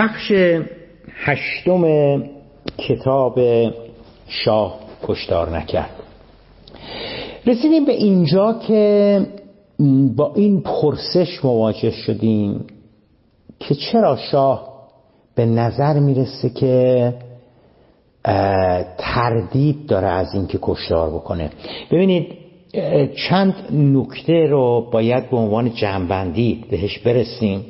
بخش هشتم کتاب شاه کشتار نکرد. رسیدیم به اینجا که با این پرسش مواجه شدیم که چرا شاه به نظر می‌رسه که تردید داره از اینکه کشتار بکنه. ببینید چند نکته رو باید به عنوان جنبندی بهش برسیم.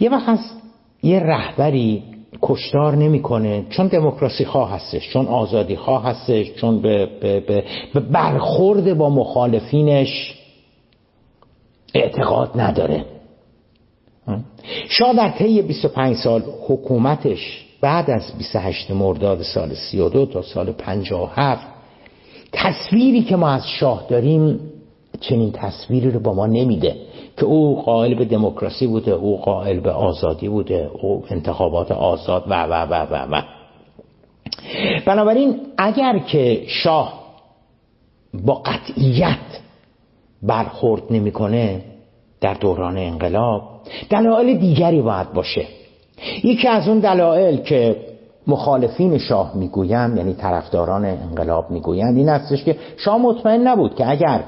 یه وقت هست یه رهبری کشتار نمی‌کنه چون دموکراسی خواه هستش چون آزادی خواه هستش چون به, به, به, به برخورد با مخالفینش اعتقاد نداره. شاه در طی 25 سال حکومتش بعد از 28 مرداد سال 32 تا سال 57 تصویری که ما از شاه داریم چنین تصویری رو با ما نمیده. که او قائل به دموکراسی بوده او قائل به آزادی بوده او انتخابات آزاد و و و و و. بنابراین اگر که شاه با قطعیت برخورد نمی‌کنه در دوران انقلاب دلایل دیگری باید باشه. یکی از اون دلایل که مخالفین شاه می‌گویند یعنی طرفداران انقلاب می‌گویند این استش که شاه مطمئن نبود که اگر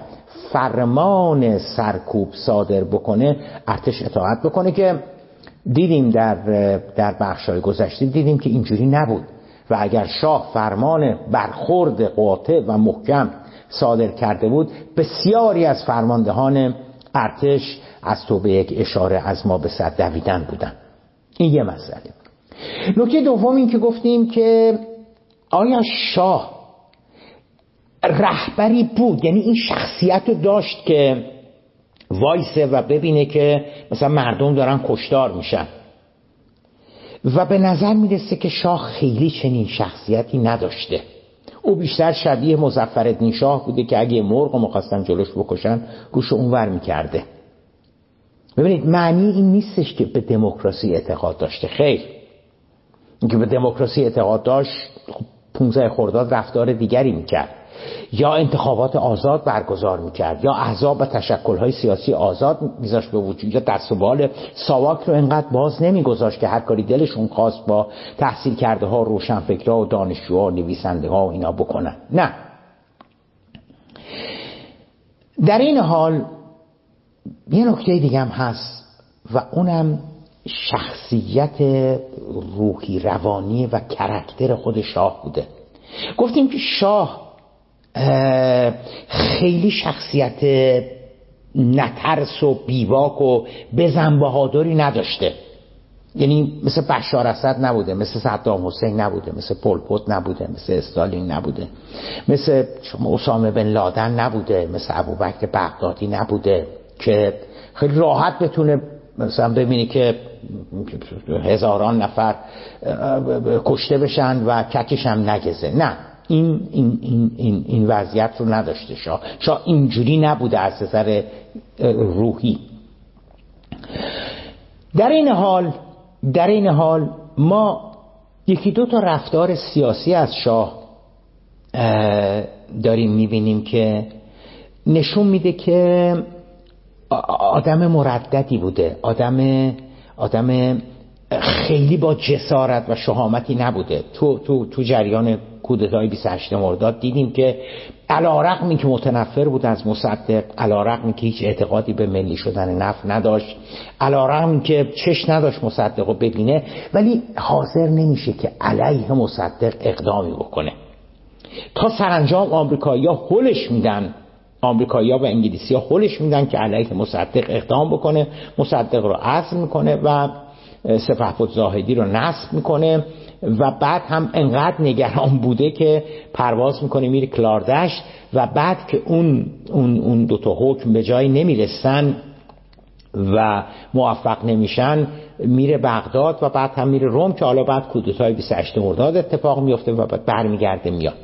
فرمان سرکوب صادر بکنه ارتش اطاعت بکنه که دیدیم در در بخشای گذشته دیدیم که اینجوری نبود. و اگر شاه فرمان برخورد قاطع و محکم صادر کرده بود بسیاری از فرماندهان ارتش از تو به یک اشاره از ما به صد دویدن بودن. این یه مسئله نکته دوم این که گفتیم که آیا شاه رهبری بود. یعنی این شخصیت رو داشت که وایسه و ببینه که مثلا مردم دارن کشتار میشن. و به نظر می‌رسه که شاه خیلی چنین شخصیتی نداشته. او بیشتر شبیه مزفر شاه بوده که اگه مرغ رو مخواستن جلوش بکشن گوش اونور می‌کرده. ببینید معنی این نیستش که به دموکراسی اعتقاد داشته. خیر. اینکه به دموکراسی اعتقاد داشت 15 خب خرداد رفتار دیگری می‌کرد. یا انتخابات آزاد برگزار می‌کرد یا احزاب و تشکلهای سیاسی آزاد میذاشت به وجود یا دست و بال ساواک رو انقدر باز نمیگذاشت که هر کاری دلشون خواست با تحصیل کرده ها روشنفکرها و دانشجوها نویسنده ها و اینا بکنن. نه. در این حال یه نکته دیگه هم هست و اونم شخصیت روحی روانی و کرکتر خود شاه بوده. گفتیم که شاه خیلی شخصیت نترس و بیواک و بزن بهادری نداشته. یعنی مثل بشار اسد نبوده مثل صدام حسین نبوده مثل پولپوت نبوده مثل استالین نبوده مثل اسامه بن لادن نبوده مثل ابوبکر بغدادی نبوده که خیلی راحت بتونه مثلا ببینی که هزاران نفر کشته بشن و ککش هم نگزه. نه. این, این, این, این, این وضعیت رو نداشته شاه. شاه اینجوری نبوده از نظر روحی. در این حال در این حال ما یکی دو تا رفتار سیاسی از شاه داریم می‌بینیم که نشون میده که آدم مرددی بوده. آدم آدم خیلی با جسارت و شهامتی نبوده. تو تو تو جریان کودتای 28 مرداد دیدیم که علا رقمی که متنفر بود از مصدق علا رقمی که هیچ اعتقادی به ملی شدن نفت نداشت علا رقمی که چش نداشت مصدق رو ببینه ولی حاضر نمیشه که علیه مصدق اقدامی بکنه. تا سرانجام آمریکایی‌ها هلش میدن آمریکایی‌ها و انگلیسی ها هلش میدن که علیه مصدق اقدام بکنه مصدق رو عزل می‌کنه و سپهبد زاهدی رو نصب می‌کنه و بعد هم انقدر نگران بوده که پرواز می‌کنه میره کلاردشت و بعد که اون اون اون دو تا حکم به جای نمی‌رسن و موفق نمیشن میره بغداد و بعد هم میره روم که حالا بعد کودتای 28 مرداد اتفاق میفته و بعد برمیگرده میاد.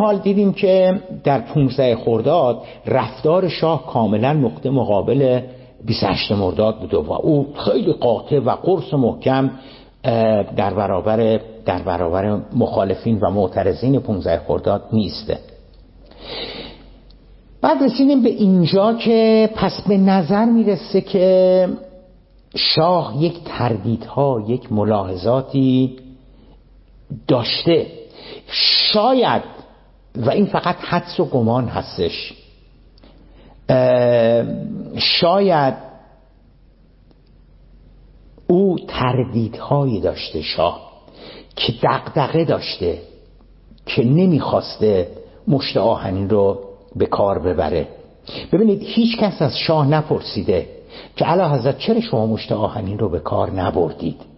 حال دیدیم که در 15 خرداد رفتار شاه کاملا نقطه مقابل 28 مرداد بوده و او خیلی قاطع و قرص محکم در برابر در برابر مخالفین و معترضین 15 خرداد نیسته بعد رسیدیم به اینجا که پس به نظر می‌رسه که شاه یک تردیدها یک ملاحظاتی داشته. شاید و این فقط حدس و گمان هستش. شاید او تردیدهایی داشته شاه که دقدقه داشته که نمی‌خواسته مشت آهنین رو به کار ببره. ببینید هیچ کس از شاه نپرسیده که علا حضرت چرا شما مشت آهنین رو به کار نبردید؟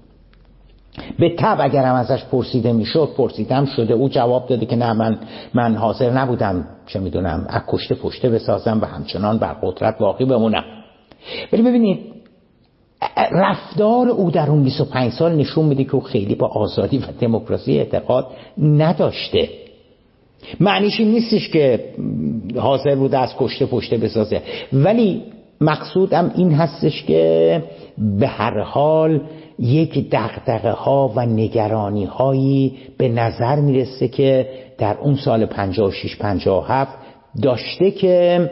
به تب اگرم ازش پرسیده می‌شد پرسیدم شده. او جواب داده که نه من من حاضر نبودم. چه می‌دونم از کشته پشته بسازم و همچنان بر قدرت باقی بمونم. ولی ببینید رفتار او در اون 25 سال نشون میده که او خیلی با آزادی و دموکراسی اعتقاد نداشته. معنیش این نیستش که حاضر بوده از کشته پشته بسازه. ولی مقصودم این هستش که به هر حال یک دقدقه ها و نگرانی هایی به نظر می‌رسه که در اون سال 56 57 داشته که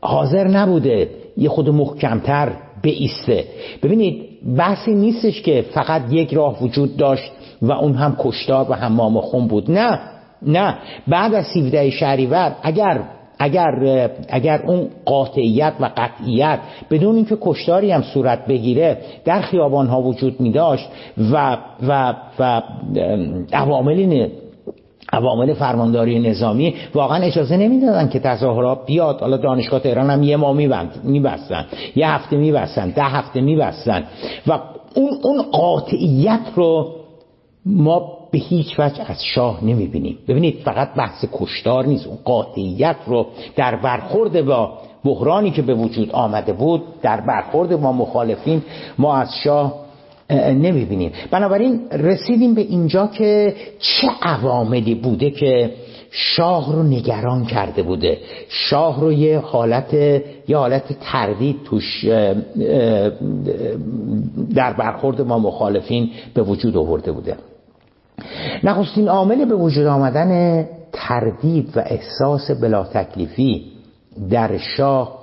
حاضر نبوده یه خود محکمتر ایسته ببینید بحثی نیستش که فقط یک راه وجود داشت و اون هم کشتار و حمام خون بود. نه نه. بعد از 17 شهریور اگر اگر اگر اون قاطعیت و قطعیت بدون اینکه کشتاری هم صورت بگیره در خیابان ها وجود می داشت و و و عوامل عوامل فرمانداری نظامی واقعا اجازه نمی‌دادن که تظاهرات بیاد. حالا دانشگاه تهران هم یه ماه میبستن یه هفته میبستن ده هفته میبستن و اون اون قاطعیت رو ما به هیچ وجه از شاه نمی‌بینیم. ببینید فقط بحث کشتار نیست. اون قاطعیت رو در برخورد با بحرانی که به وجود آمده بود در برخورد با مخالفین ما از شاه نمی‌بینیم. بنابراین رسیدیم به اینجا که چه عواملی بوده که شاه رو نگران کرده بوده. شاه رو یه حالت یه حالت تردید توش در برخورد ما مخالفین به وجود آورده بوده. نخستین عامل به وجود آمدن تردید و احساس بلا تکلیفی در شاه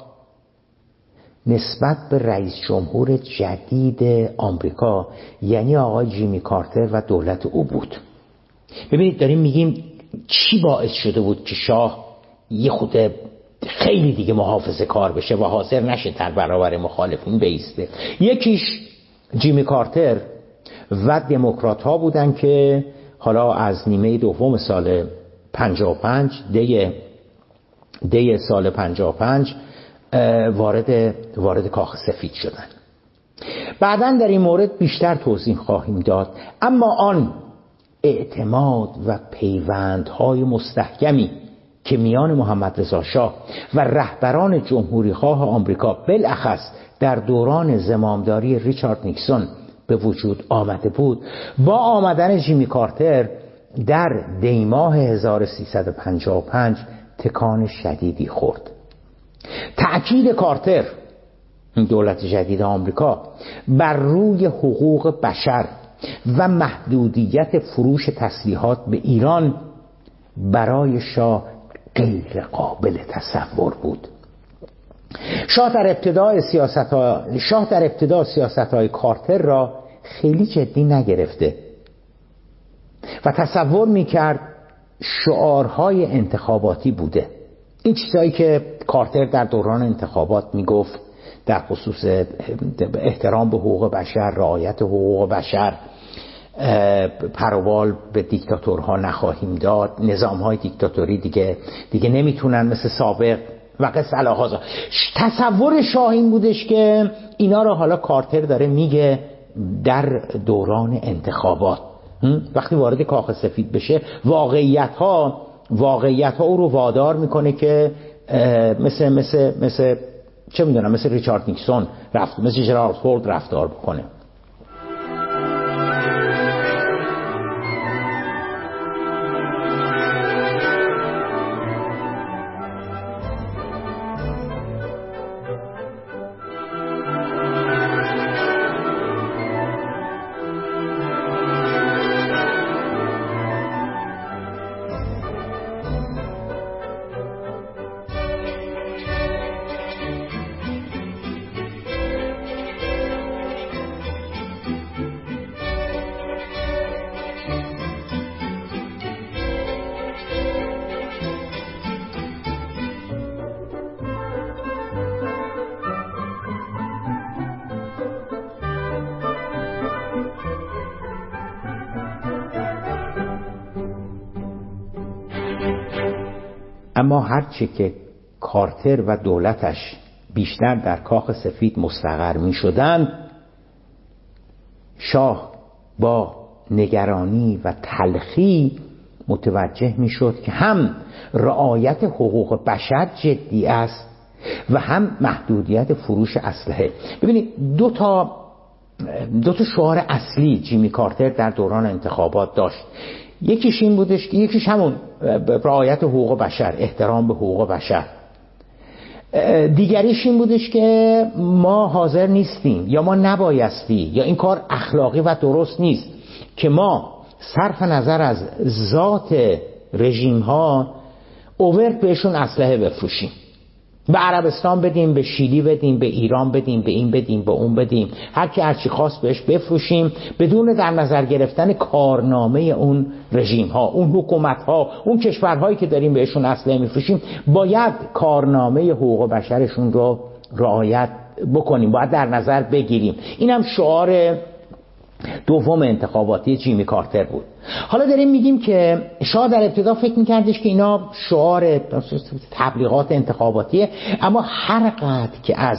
نسبت به رئیس جمهور جدید آمریکا یعنی آقای جیمی کارتر و دولت او بود. ببینید داریم میگیم چی باعث شده بود که شاه یه خود خیلی دیگه محافظه کار بشه و حاضر نشه در برابر مخالفین بیسته. یکیش جیمی کارتر و دموکرات ها بودن که حالا از نیمه دوم سال 55 دی دی سال 55 وارد وارد کاخ سفید شدن. بعدا در این مورد بیشتر توضیح خواهیم داد. اما آن اعتماد و پیوندهای مستحکمی که میان محمد رضا شاه و رهبران جمهوری خواه آمریکا بالاخص در دوران زمامداری ریچارد نیکسون به وجود آمده بود. با آمدن جیمی کارتر در دیماه 1355 تکان شدیدی خورد. تأکید کارتر دولت جدید آمریکا بر روی حقوق بشر و محدودیت فروش تسلیحات به ایران برای شاه غیر قابل تصور بود. شاه در ابتدای سیاست ها... شاه در ابتدا سیاست های کارتر را خیلی جدی نگرفته. و تصور می‌کرد شعارهای انتخاباتی بوده. این چیزهایی که کارتر در دوران انتخابات می‌گفت در خصوص احترام به حقوق بشر رعایت حقوق بشر پروال به دیکتاتورها نخواهیم داد نظام های دیکتاتوری دیگه دیگه نمی‌تونن مثل سابق و قصه تصور شاهین بودش که اینا رو حالا کارتر داره میگه در دوران انتخابات. وقتی وارد کاخ سفید بشه واقعیت ها واقعیت ها او رو وادار می‌کنه که مثل مثل مثل چه می‌دونم مثل ریچارد نیکسون رفت مثل جرارد فورد رفتار بکنه. هرچه که کارتر و دولتش بیشتر در کاخ سفید مستقر می شدن شاه با نگرانی و تلخی متوجه می شد که هم رعایت حقوق بشر جدی است و هم محدودیت فروش اسلحه. ببینید دو تا دو تا شعار اصلی جیمی کارتر در دوران انتخابات داشت. یکیش این بودش که یکیش همون رعایت حقوق بشر احترام به حقوق بشر. دیگریش این بودش که ما حاضر نیستیم یا ما نبایستی یا این کار اخلاقی و درست نیست که ما صرف نظر از ذات رژیم ها اوورت بهشون اسلحه بفروشیم. به عربستان بدیم به شیلی بدیم به ایران بدیم به این بدیم به اون بدیم. هر کی هرچی خواست بهش بفروشیم بدون در نظر گرفتن کارنامه اون رژیم ها اون حکومت ها اون کشورهایی که داریم بهشون اسلحه میفروشیم باید کارنامه حقوق بشرشون رو رعایت بکنیم باید در نظر بگیریم. اینم شعار دوم انتخاباتی جیمی کارتر بود. حالا داریم میگیم که شاه در ابتدا فکر میکردش که اینا شعار تبلیغات انتخاباتیه اما هر قدر که از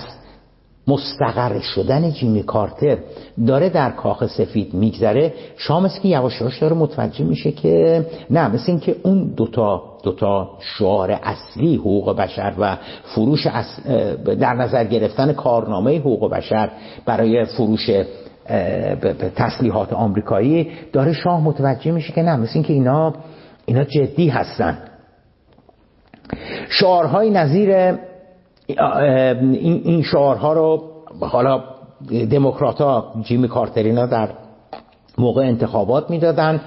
مستقر شدن جیمی کارتر داره در کاخ سفید میگذره مثل که یواش یواش داره متوجه میشه که نه مثل این که اون دوتا دوتا شعار اصلی حقوق بشر و فروش در نظر گرفتن کارنامه حقوق بشر برای فروش تسلیحات آمریکایی داره شاه متوجه میشه که نه مثل این که اینا اینا جدی هستن. شعارهای نظیر این شعارها رو حالا دموکرات ها جیمی کارترینا در موقع انتخابات می‌دادن.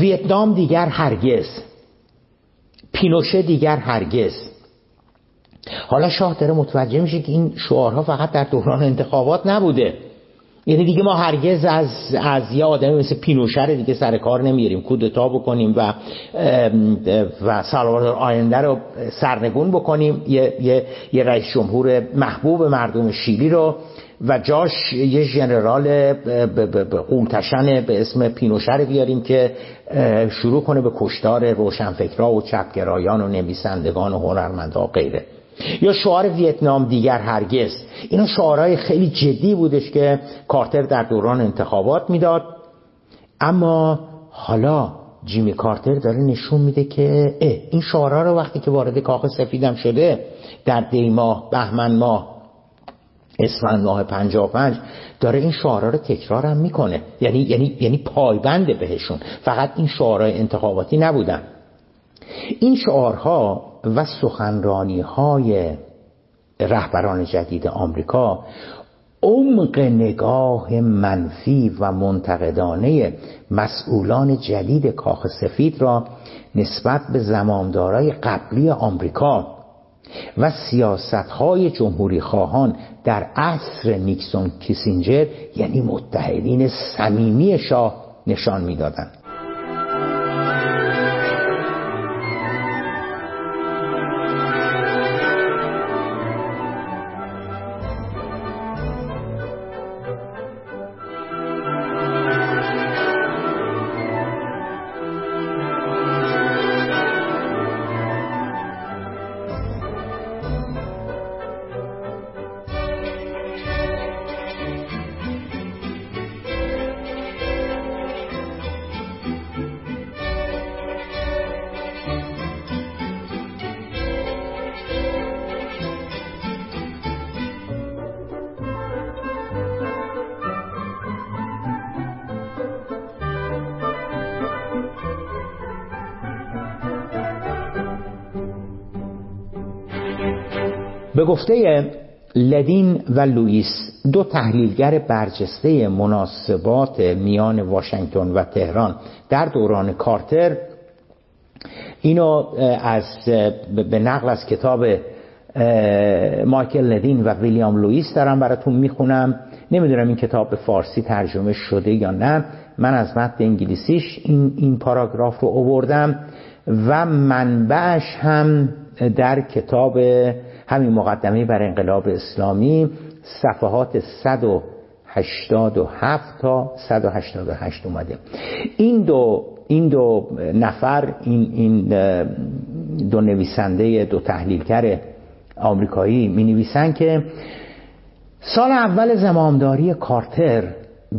ویتنام دیگر هرگز. پینوشه دیگر هرگز. حالا شاه داره متوجه میشه که این شعارها فقط در دوران انتخابات نبوده. یعنی دیگه ما هرگز از از یه آدمی مثل پینوشر دیگه سر کار نمیاریم کودتا بکنیم و و سالوادور آینده رو سرنگون بکنیم. یه, یه،, یه رئیس جمهور محبوب مردم شیلی رو و جاش یه ژنرال قولتشن به اسم پینوشر بیاریم که شروع کنه به کشتار روشنفکرا و چپگرایان و نویسندگان و هنرمندها و غیره. یا شعار ویتنام دیگر هرگز. اینا شعارهای خیلی جدی بودش که کارتر در دوران انتخابات می‌داد. اما حالا جیمی کارتر داره نشون میده که این شعارها رو وقتی که وارد کاخ سفیدم شده در دی ماه بهمن ماه اسفند ماه 55 داره این شعارها رو تکرارم می‌کنه. یعنی یعنی یعنی پایبنده بهشون. فقط این شعارهای انتخاباتی نبودن. این شعارها و سخنرانی های رهبران جدید آمریکا عمق نگاه منفی و منتقدانه مسئولان جدید کاخ سفید را نسبت به زمامدارای قبلی آمریکا و سیاست های جمهوری خواهان در عصر نیکسون کیسینجر یعنی متحدین صمیمی شاه نشان می‌دادند. به گفته لدین و لوئیس دو تحلیلگر برجسته مناسبات میان واشنگتن و تهران در دوران کارتر اینو از به نقل از کتاب مایکل لدین و ویلیام لوئیس دارم براتون می‌خونم. نمی‌دونم این کتاب به فارسی ترجمه شده یا نه. من از متن انگلیسیش این, این پاراگراف رو اووردم و منبعش هم در کتاب همین مقدمه بر انقلاب اسلامی صفحات 187 تا 188 اومده. این دو این دو نفر این, این دو نویسنده دو تحلیلگر آمریکایی می نویسن که سال اول زمامداری کارتر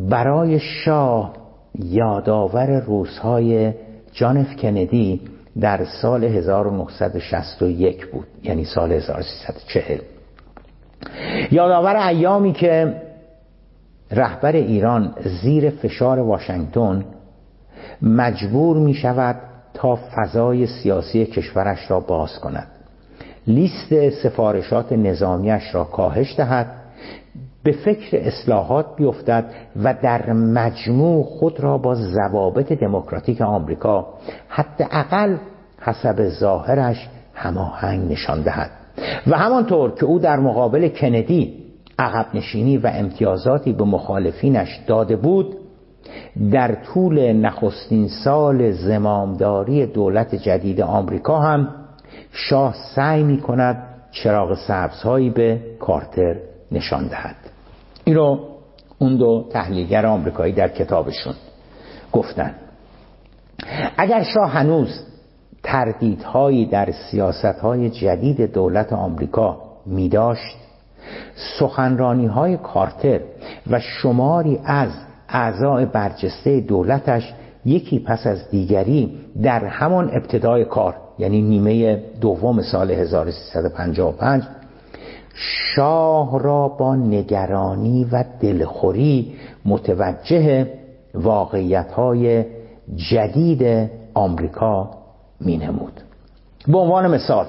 برای شاه یادآور روزهای جان اف کندی در سال 1961 بود یعنی سال 1340 یادآور ایامی که رهبر ایران زیر فشار واشنگتن مجبور می شود تا فضای سیاسی کشورش را باز کند. لیست سفارشات نظامیش را کاهش دهد به فکر اصلاحات بیفتد و در مجموع خود را با ضوابط دموکراتیک آمریکا حداقل حسب ظاهرش هماهنگ نشان دهد. و همانطور که او در مقابل کندی عقب نشینی و امتیازاتی به مخالفینش داده بود در طول نخستین سال زمامداری دولت جدید آمریکا هم شاه سعی می کند چراغ سبزهایی به کارتر نشان دهد. این رو اون دو تحلیلگر آمریکایی در کتابشون گفتن. اگر شاه هنوز تردیدهایی در سیاستهای جدید دولت آمریکا می داشت سخنرانی های کارتر و شماری از اعضای برجسته دولتش یکی پس از دیگری در همان ابتدای کار یعنی نیمه دوم سال 1355 شاه را با نگرانی و دلخوری متوجه واقعیت های جدید آمریکا می نمود به عنوان مثال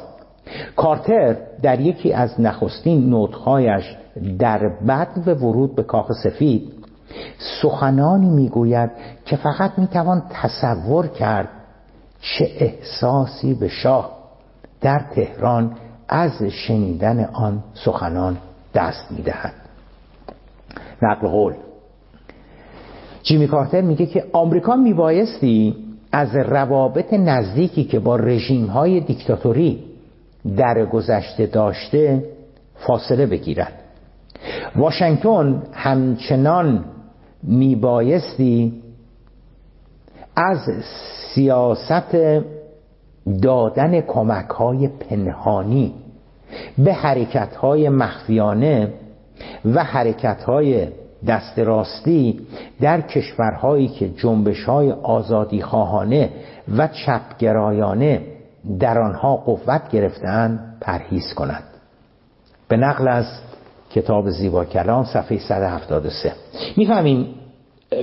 کارتر در یکی از نخستین نوتهایش در بعد به ورود به کاخ سفید سخنانی می‌گوید که فقط می‌توان تصور کرد چه احساسی به شاه در تهران از شنیدن آن سخنان دست می‌دهد. نقل قول. جیمی کارتر میگه که آمریکا میبایستی از روابط نزدیکی که با رژیم های دیکتاتوری در گذشته داشته فاصله بگیرد. واشنگتن همچنان میبایستی از سیاست دادن کمک های پنهانی به حرکت های مخفیانه و حرکت های دست راستی در کشورهایی که جنبش های آزادی خواهانه و چپگرایانه در آنها قوت گرفتن پرهیز کند به نقل از کتاب زیبا کلام صفحه 173 می‌فهمیم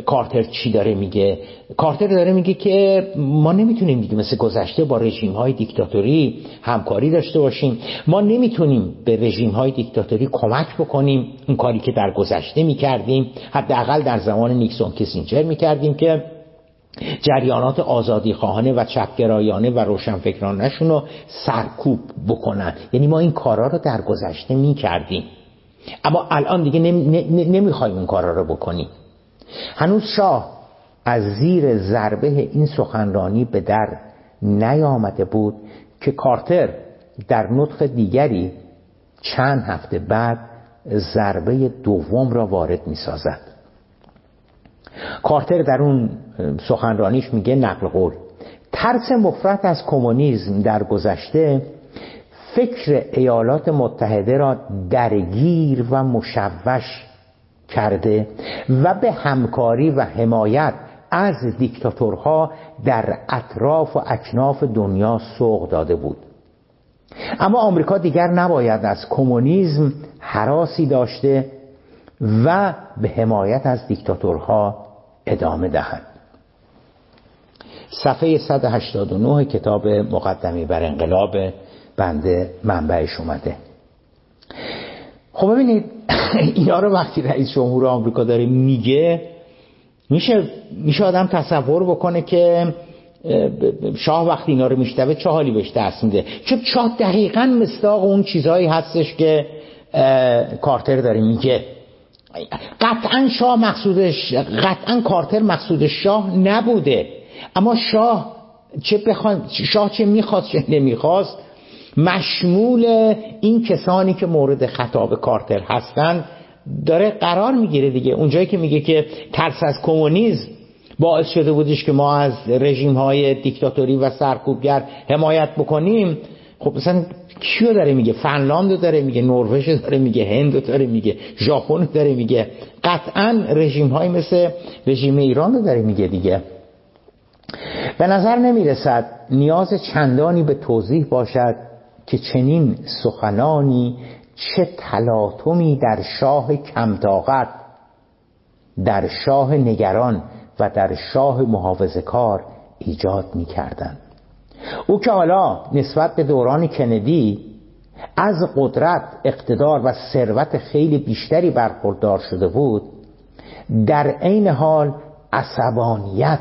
کارتر چی داره میگه؟ کارتر داره میگه که ما نمی‌تونیم دیگه مثل گذشته با رژیم های دیکتاتوری همکاری داشته باشیم. ما نمی‌تونیم به رژیم های دیکتاتوری کمک بکنیم. اون کاری که در گذشته می‌کردیم حداقل در زمان نیکسون کسینجر می‌کردیم که جریانات آزادی خواهانه و چپگرایانه و روشنفکرانشون رو سرکوب بکنن. یعنی ما این کارا رو در گذشته می‌کردیم. اما الان دیگه نمی‌خوایم اون کارا رو بکنیم. هنوز شاه از زیر ضربه این سخنرانی به در نیامده بود که کارتر در نطق دیگری چند هفته بعد ضربه دوم را وارد می سازد کارتر در اون سخنرانیش میگه نقل قول. ترس مفرط از کمونیسم در گذشته فکر ایالات متحده را درگیر و مشوش کرده و به همکاری و حمایت از دیکتاتورها در اطراف و اکناف دنیا سوق داده بود. اما آمریکا دیگر نباید از کمونیسم حراسی داشته و به حمایت از دیکتاتورها ادامه دهد. صفحه 189 کتاب مقدمی بر انقلاب بنده منبعش اومده. خب ببینید اینا رو وقتی رئیس جمهور آمریکا داره میگه میشه میشه آدم تصور بکنه که شاه وقتی اینا رو میشتوه چه حالی بهش دست میده. چون شاه دقیقا مستاق اون چیزهایی هستش که کارتر داره میگه. قطعا شاه مقصودش قطعا کارتر مقصود شاه نبوده. اما شاه چه بخوان شاه چه می‌خواست چه نمی‌خواست مشمول این کسانی که مورد خطاب کارتر هستند داره قرار می‌گیره دیگه. اونجایی که میگه که ترس از کمونیسم باعث شده بودش که ما از رژیم های دیکتاتوری و سرکوبگر حمایت بکنیم. خب مثلا کیو داره میگه؟ فنلاند داره میگه نروژ داره میگه هند داره میگه ژاپن داره میگه. قطعا رژیم های مثل رژیم ایران رو داره میگه دیگه. به نظر نمی‌رسد نیاز چندانی به توضیح باشد. که چنین سخنانی چه تلاطمی در شاه کمتاقت در شاه نگران و در شاه محافظه کار ایجاد می کردن. او که حالا نسبت به دوران کندی از قدرت اقتدار و ثروت خیلی بیشتری برخوردار شده بود در عین حال عصبانیت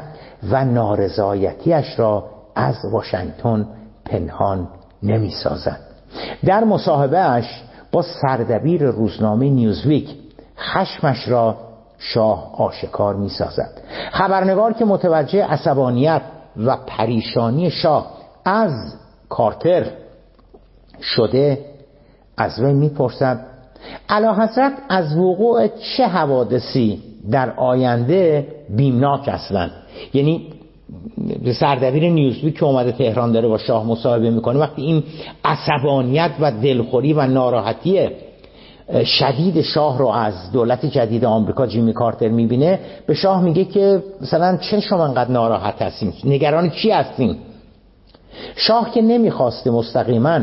و نارضایتیش را از واشنگتن پنهان نمی سازد در مصاحبهش با سردبیر روزنامه نیوزویک خشمش را شاه آشکار می سازد خبرنگار که متوجه عصبانیت و پریشانی شاه از کارتر شده از وی می‌پرسد علا حضرت از وقوع چه حوادثی در آینده بیمناک هستند؟ یعنی سردبیر نیوزوی که اومده تهران داره با شاه مصاحبه می‌کنه وقتی این عصبانیت و دلخوری و ناراحتی شدید شاه رو از دولت جدید آمریکا جیمی کارتر می‌بینه به شاه میگه که مثلا چه شما انقدر ناراحت هستین؟ نگران چی هستین؟ شاه که نمی‌خواسته مستقیما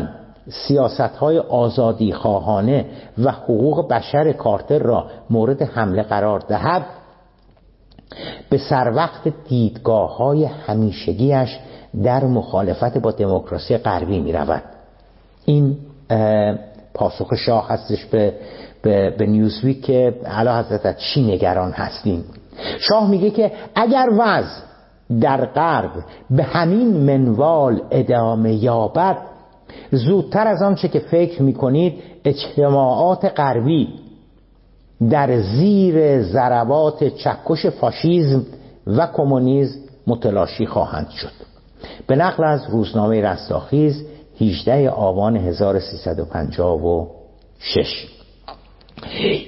سیاست های آزادی خواهانه و حقوق بشر کارتر را مورد حمله قرار دهد به سر وقت دیدگاه های همیشگیش در مخالفت با دموکراسی غربی می رود این پاسخ شاه هستش به, به, به نیوزویک که علا حضرت چی نگران هستیم. شاه میگه که اگر وضع در غرب به همین منوال ادامه یابد زودتر از آنچه که فکر می‌کنید اجتماعات غربی در زیر ضربات چکش فاشیزم و کمونیسم متلاشی خواهند شد. به نقل از روزنامه رستاخیز 18 آبان 1356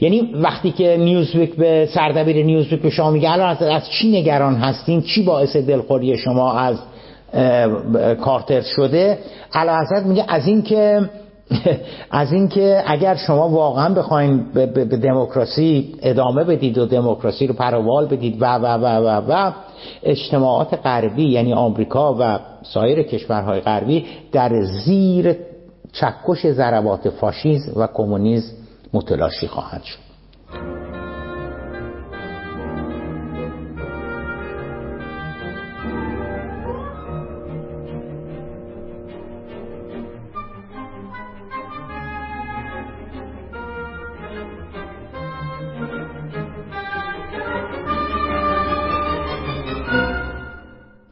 یعنی وقتی که نیوزویک به سردبیر نیوزویک به شما میگه الان از چی نگران هستین؟ چی باعث دلخوری شما از کارتر شده؟ علا میگه از این که از اینکه اگر شما واقعا بخواین به, دموکراسی ادامه بدید و دموکراسی رو پروال بدید و و و و و اجتماعات غربی یعنی آمریکا و سایر کشورهای غربی در زیر چکش ضربات فاشیسم و کمونیسم متلاشی خواهند شد.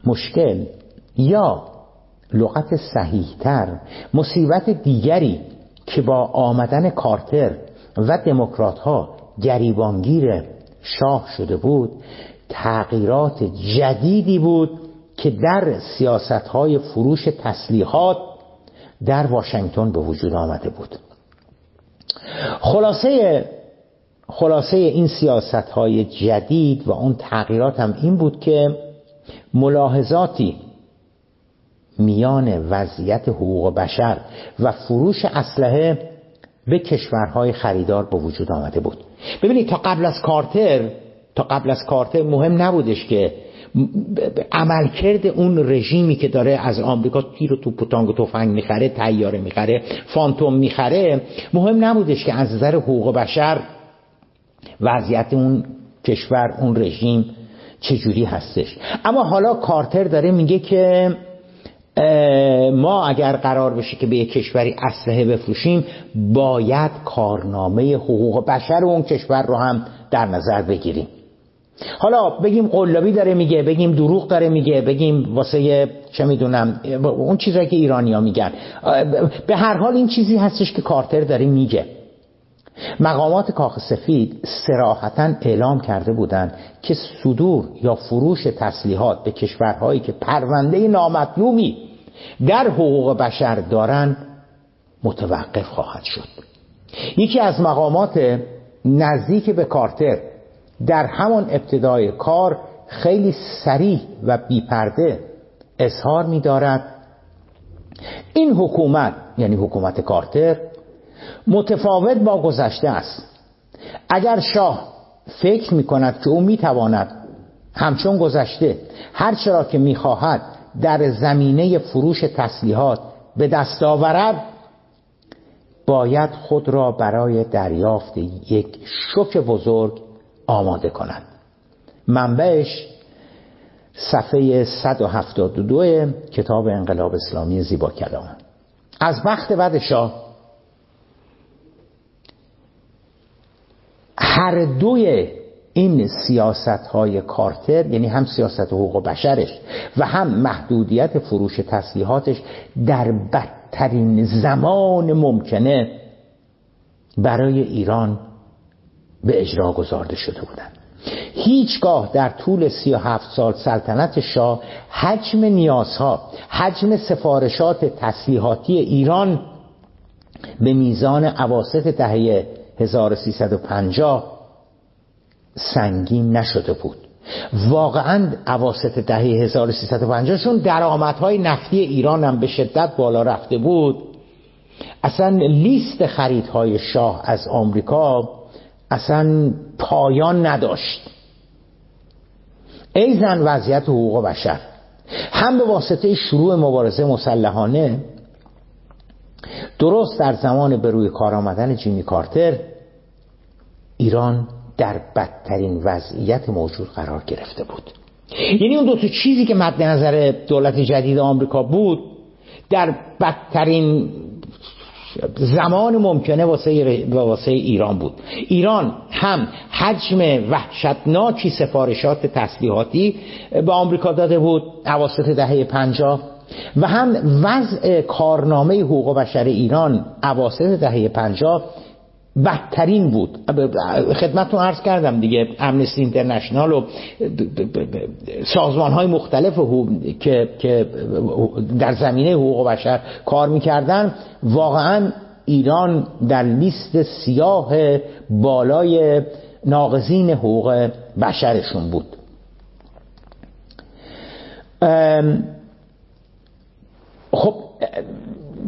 مشکل یا لغت صحیحتر مصیبت دیگری که با آمدن کارتر و دموکرات ها گریبانگیر شاه شده بود تغییرات جدیدی بود که در سیاست های فروش تسلیحات در واشنگتن به وجود آمده بود. خلاصه خلاصه این سیاست های جدید و اون تغییرات هم این بود که ملاحظاتی میان وضعیت حقوق بشر و فروش اسلحه به کشورهای خریدار به وجود آمده بود. ببینید تا قبل از کارتر تا قبل از کارتر مهم نبودش که عملکرد اون رژیمی که داره از آمریکا تیر و توپ و تانگ و تفنگ می‌خره تیاره می‌خره فانتوم می‌خره مهم نبودش که از نظر حقوق بشر وضعیت اون کشور اون رژیم چجوری هستش. اما حالا کارتر داره میگه که ما اگر قرار بشه که به یک کشوری اسلحه بفروشیم باید کارنامه حقوق بشر اون کشور رو هم در نظر بگیریم. حالا بگیم قلابی داره میگه بگیم دروغ داره میگه بگیم واسه چه می‌دونم اون چیزایی که ایرانیا میگن. به هر حال این چیزی هستش که کارتر داره میگه. مقامات کاخ سفید سراحتا اعلام کرده بودند که صدور یا فروش تسلیحات به کشورهایی که پرونده نامطلوبی در حقوق بشر دارند متوقف خواهد شد. یکی از مقامات نزدیک به کارتر در همان ابتدای کار خیلی سریح و بیپرده اظهار می دارد این حکومت یعنی حکومت کارتر متفاوت با گذشته است. اگر شاه فکر می کند که او می تواند همچون گذشته هر چرا که می خواهد در زمینه فروش تسلیحات به دست آورد باید خود را برای دریافت یک شک بزرگ آماده کند. منبعش صفحه 172 کتاب انقلاب اسلامی زیبا کلام. از وقت بعد شاه هر دوی این سیاست های کارتر یعنی هم سیاست حقوق بشرش و هم محدودیت فروش تسلیحاتش در بدترین زمان ممکنه برای ایران به اجرا گذارده شده بودند. هیچگاه در طول سی و هفت سال سلطنت شاه حجم نیازها حجم سفارشات تسلیحاتی ایران به میزان عواست دهه 1350 سنگین نشده بود. واقعا عواست دهه 1350 چون درآمدهای نفتی ایران هم به شدت بالا رفته بود اصلا لیست خریدهای شاه از آمریکا اصلا پایان نداشت. ایزن وضعیت حقوق بشر. هم به واسطه شروع مبارزه مسلحانه درست در زمان به روی کار آمدن جیمی کارتر ایران در بدترین وضعیت موجود قرار گرفته بود. یعنی اون دو تا چیزی که مد نظر دولت جدید آمریکا بود در بدترین زمان ممکنه واسه, واسه ایران بود. ایران هم حجم وحشتناکی سفارشات تسلیحاتی به آمریکا داده بود اواسط دهه پنجاه. و هم وضع کارنامه حقوق بشر ایران اواسط دهه پنجاه بدترین بود. خدمتتون عرض کردم دیگه امنستی اینترنشنال و سازمان های مختلف که, که در زمینه حقوق بشر کار می‌کردن واقعا ایران در لیست سیاه بالای ناقضین حقوق بشرشون بود. خب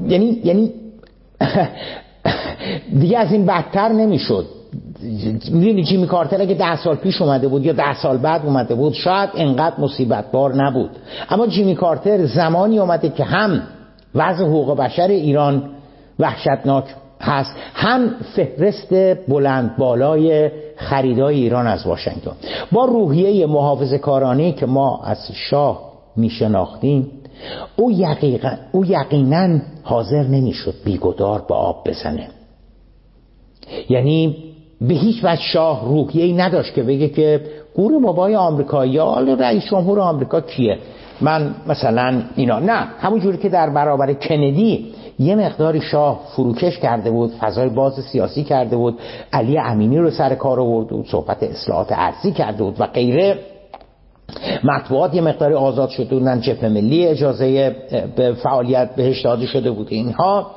یعنی یعنی دیگه از این بدتر نمی‌شد. می‌دونی جیمی کارتر اگه ده سال پیش اومده بود یا ده سال بعد اومده بود شاید انقدر مصیبت بار نبود. اما جیمی کارتر زمانی اومده که هم وضع حقوق بشر ایران وحشتناک هست هم فهرست بلند بالای خریدای ایران از واشنگتن. با روحیه محافظ کارانی که ما از شاه میشناختیم او, او یقینا حاضر نمی‌شد بیگدار به آب بزنه. یعنی به هیچ وجه شاه روحیه ای نداشت که بگه که گور بابای آمریکایی یا رئیس جمهور آمریکا کیه. من مثلا اینا نه همون جوری که در برابر کندی یه مقداری شاه فروکش کرده بود فضای باز سیاسی کرده بود علی امینی رو سر کار آورده بود صحبت اصلاحات ارزی کرده بود و غیره. مطبوعات یه مقداری آزاد شده بودن جبهه ملی اجازه به فعالیت بهش داده شده بود. اینها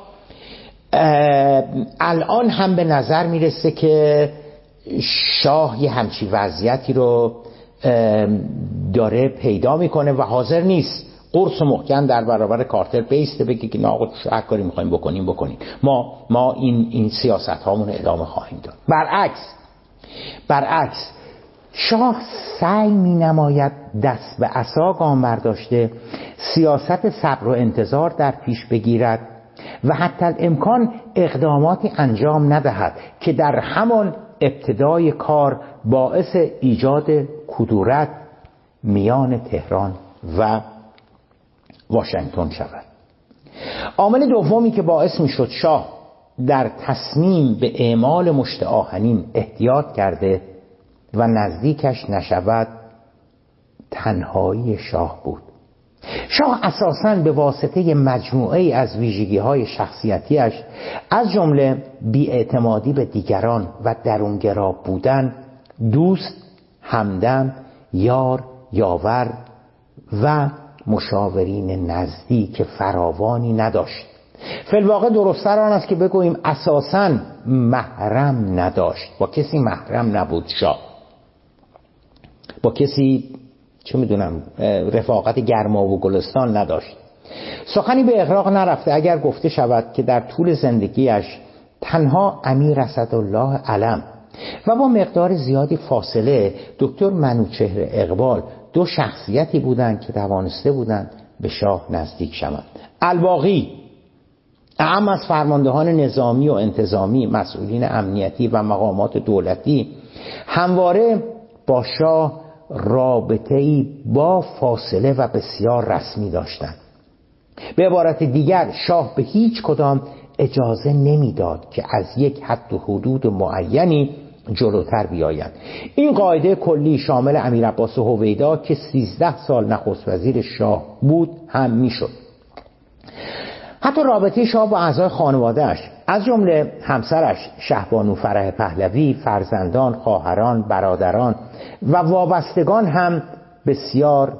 الان هم به نظر می‌رسه که شاه یه همچی وضعیتی رو داره پیدا می‌کنه و حاضر نیست قرص و محکم در برابر کارتر بیسته بگه که نه هر کاری می‌خوایم بکنیم بکنیم. ما ما این این سیاست هامون ادامه خواهیم داد. برعکس برعکس شاه سعی می نماید دست به عصا گام برداشته سیاست صبر و انتظار در پیش بگیرد و حتی امکان اقداماتی انجام ندهد که در همان ابتدای کار باعث ایجاد کدورت میان تهران و واشنگتن شود. عامل دومی که باعث می شد شاه در تصمیم به اعمال مشت آهنین احتیاط کرده و نزدیکش نشود تنهایی شاه بود. شاه اساسا به واسطه مجموعه از ویژگی های شخصیتیش از جمله بیاعتمادی به دیگران و درونگرا بودن دوست همدم یار یاور و مشاورین نزدیک فراوانی نداشت. فلواقع درستتر آن است که بگوییم اساسا محرم نداشت. با کسی محرم نبود شاه. با کسی چه می‌دونم رفاقت گرما و گلستان نداشت. سخنی به اغراق نرفته. اگر گفته شود که در طول زندگیش تنها امیر اسدالله علم و با مقدار زیادی فاصله دکتر منوچهر اقبال دو شخصیتی بودند که توانسته بودند به شاه نزدیک شوند. الباقی اهم از فرماندهان نظامی و انتظامی مسئولین امنیتی و مقامات دولتی همواره با شاه رابطه با فاصله و بسیار رسمی داشتند. به عبارت دیگر شاه به هیچ کدام اجازه نمی‌داد که از یک حد و حدود معینی جلوتر بیایند این قاعده کلی شامل امیر عباس هویدا که 13 سال نخست وزیر شاه بود هم می‌شد. حتی رابطه شاه با اعضای خانوادهش از جمله همسرش شهبانو فرح پهلوی فرزندان خواهران برادران و وابستگان هم بسیار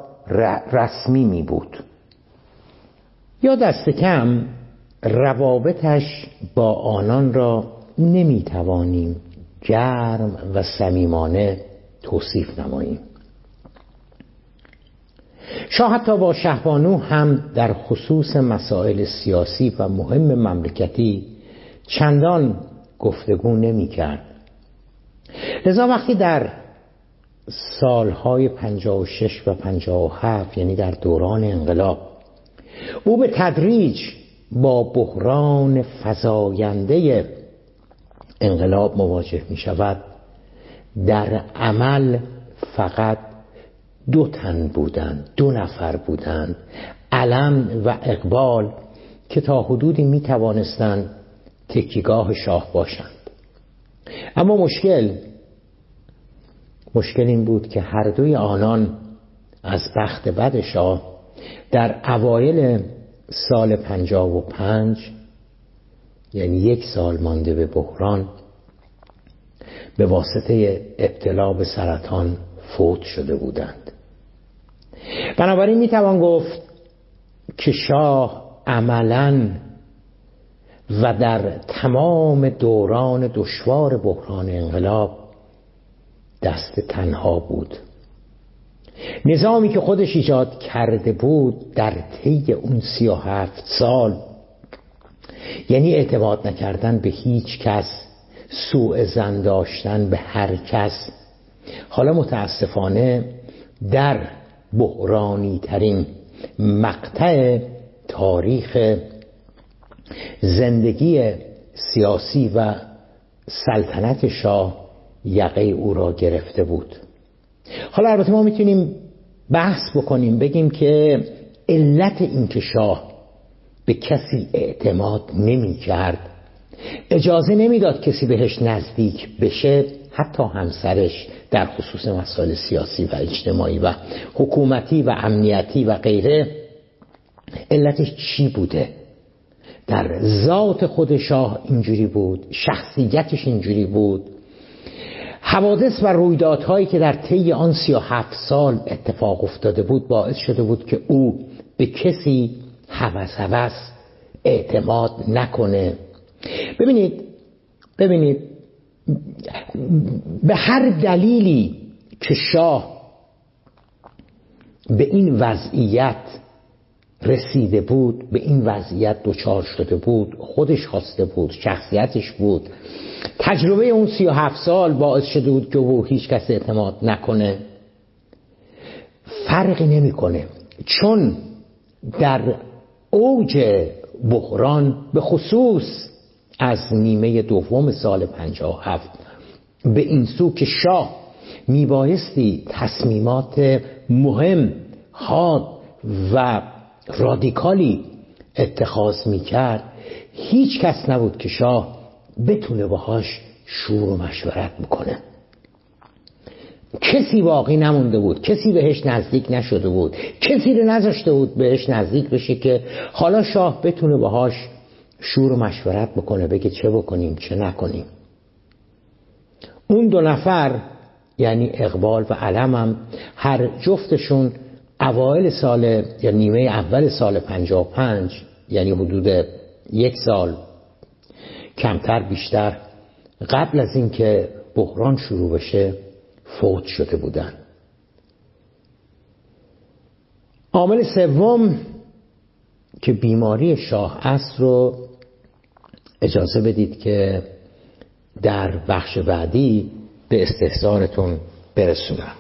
رسمی می بود یا دست کم روابطش با آنان را نمی توانیم گرم و صمیمانه توصیف نماییم. شاه حتی با شهبانو هم در خصوص مسائل سیاسی و مهم مملکتی چندان گفتگو نمی کرد. لذا وقتی در سالهای 56 و 57 یعنی در دوران انقلاب او به تدریج با بحران فزاینده انقلاب مواجه می شود در عمل فقط دو تن بودند دو نفر بودند علم و اقبال که تا حدودی می توانستند تکیگاه شاه باشند. اما مشکل مشکل این بود که هر دوی آنان از بخت بد شاه در اوایل سال پنجاب و پنج یعنی یک سال مانده به بحران به واسطه ابتلا به سرطان فوت شده بودند. بنابراین می‌توان گفت که شاه عملا و در تمام دوران دشوار بحران انقلاب دست تنها بود. نظامی که خودش ایجاد کرده بود در طی اون سی و هفت سال یعنی اعتماد نکردن به هیچ کس سوء زن داشتن به هر کس حالا متاسفانه در بحرانی ترین مقطع تاریخ زندگی سیاسی و سلطنت شاه یقه او را گرفته بود. حالا البته ما می‌تونیم بحث بکنیم بگیم که علت اینکه شاه به کسی اعتماد نمی کرد اجازه نمی‌داد کسی بهش نزدیک بشه حتی همسرش در خصوص مسائل سیاسی و اجتماعی و حکومتی و امنیتی و غیره علتش چی بوده؟ در ذات خود شاه اینجوری بود شخصیتش اینجوری بود. حوادث و رویدادهایی که در طی آن سی و هفت سال اتفاق افتاده بود باعث شده بود که او به کسی حوث حوث اعتماد نکنه. ببینید ببینید به هر دلیلی که شاه به این وضعیت رسیده بود به این وضعیت دچار شده بود خودش خواسته بود شخصیتش بود. تجربه اون سی و هفت سال باعث شده بود که او هیچ کس اعتماد نکنه. فرقی نمی‌کنه چون در اوج بحران به خصوص از نیمه دوم سال هفت به این سو که شاه میبایستی تصمیمات مهم حاد و رادیکالی اتخاذ می‌کرد هیچ کس نبود که شاه بتونه باهاش شور و مشورت می‌کنه کسی باقی نمونده بود کسی بهش نزدیک نشده بود کسی رو نذاشته بود بهش نزدیک بشه که حالا شاه بتونه باهاش شور و مشورت بکنه بگه چه بکنیم چه نکنیم. اون دو نفر یعنی اقبال و علمم هر جفتشون اوایل سال یا نیمه اول سال 55 یعنی حدود یک سال کمتر بیشتر قبل از اینکه بحران شروع بشه فوت شده بودن. عامل سوم که بیماری شاه است رو اجازه بدید که در بخش بعدی به استحضارتون برسونم.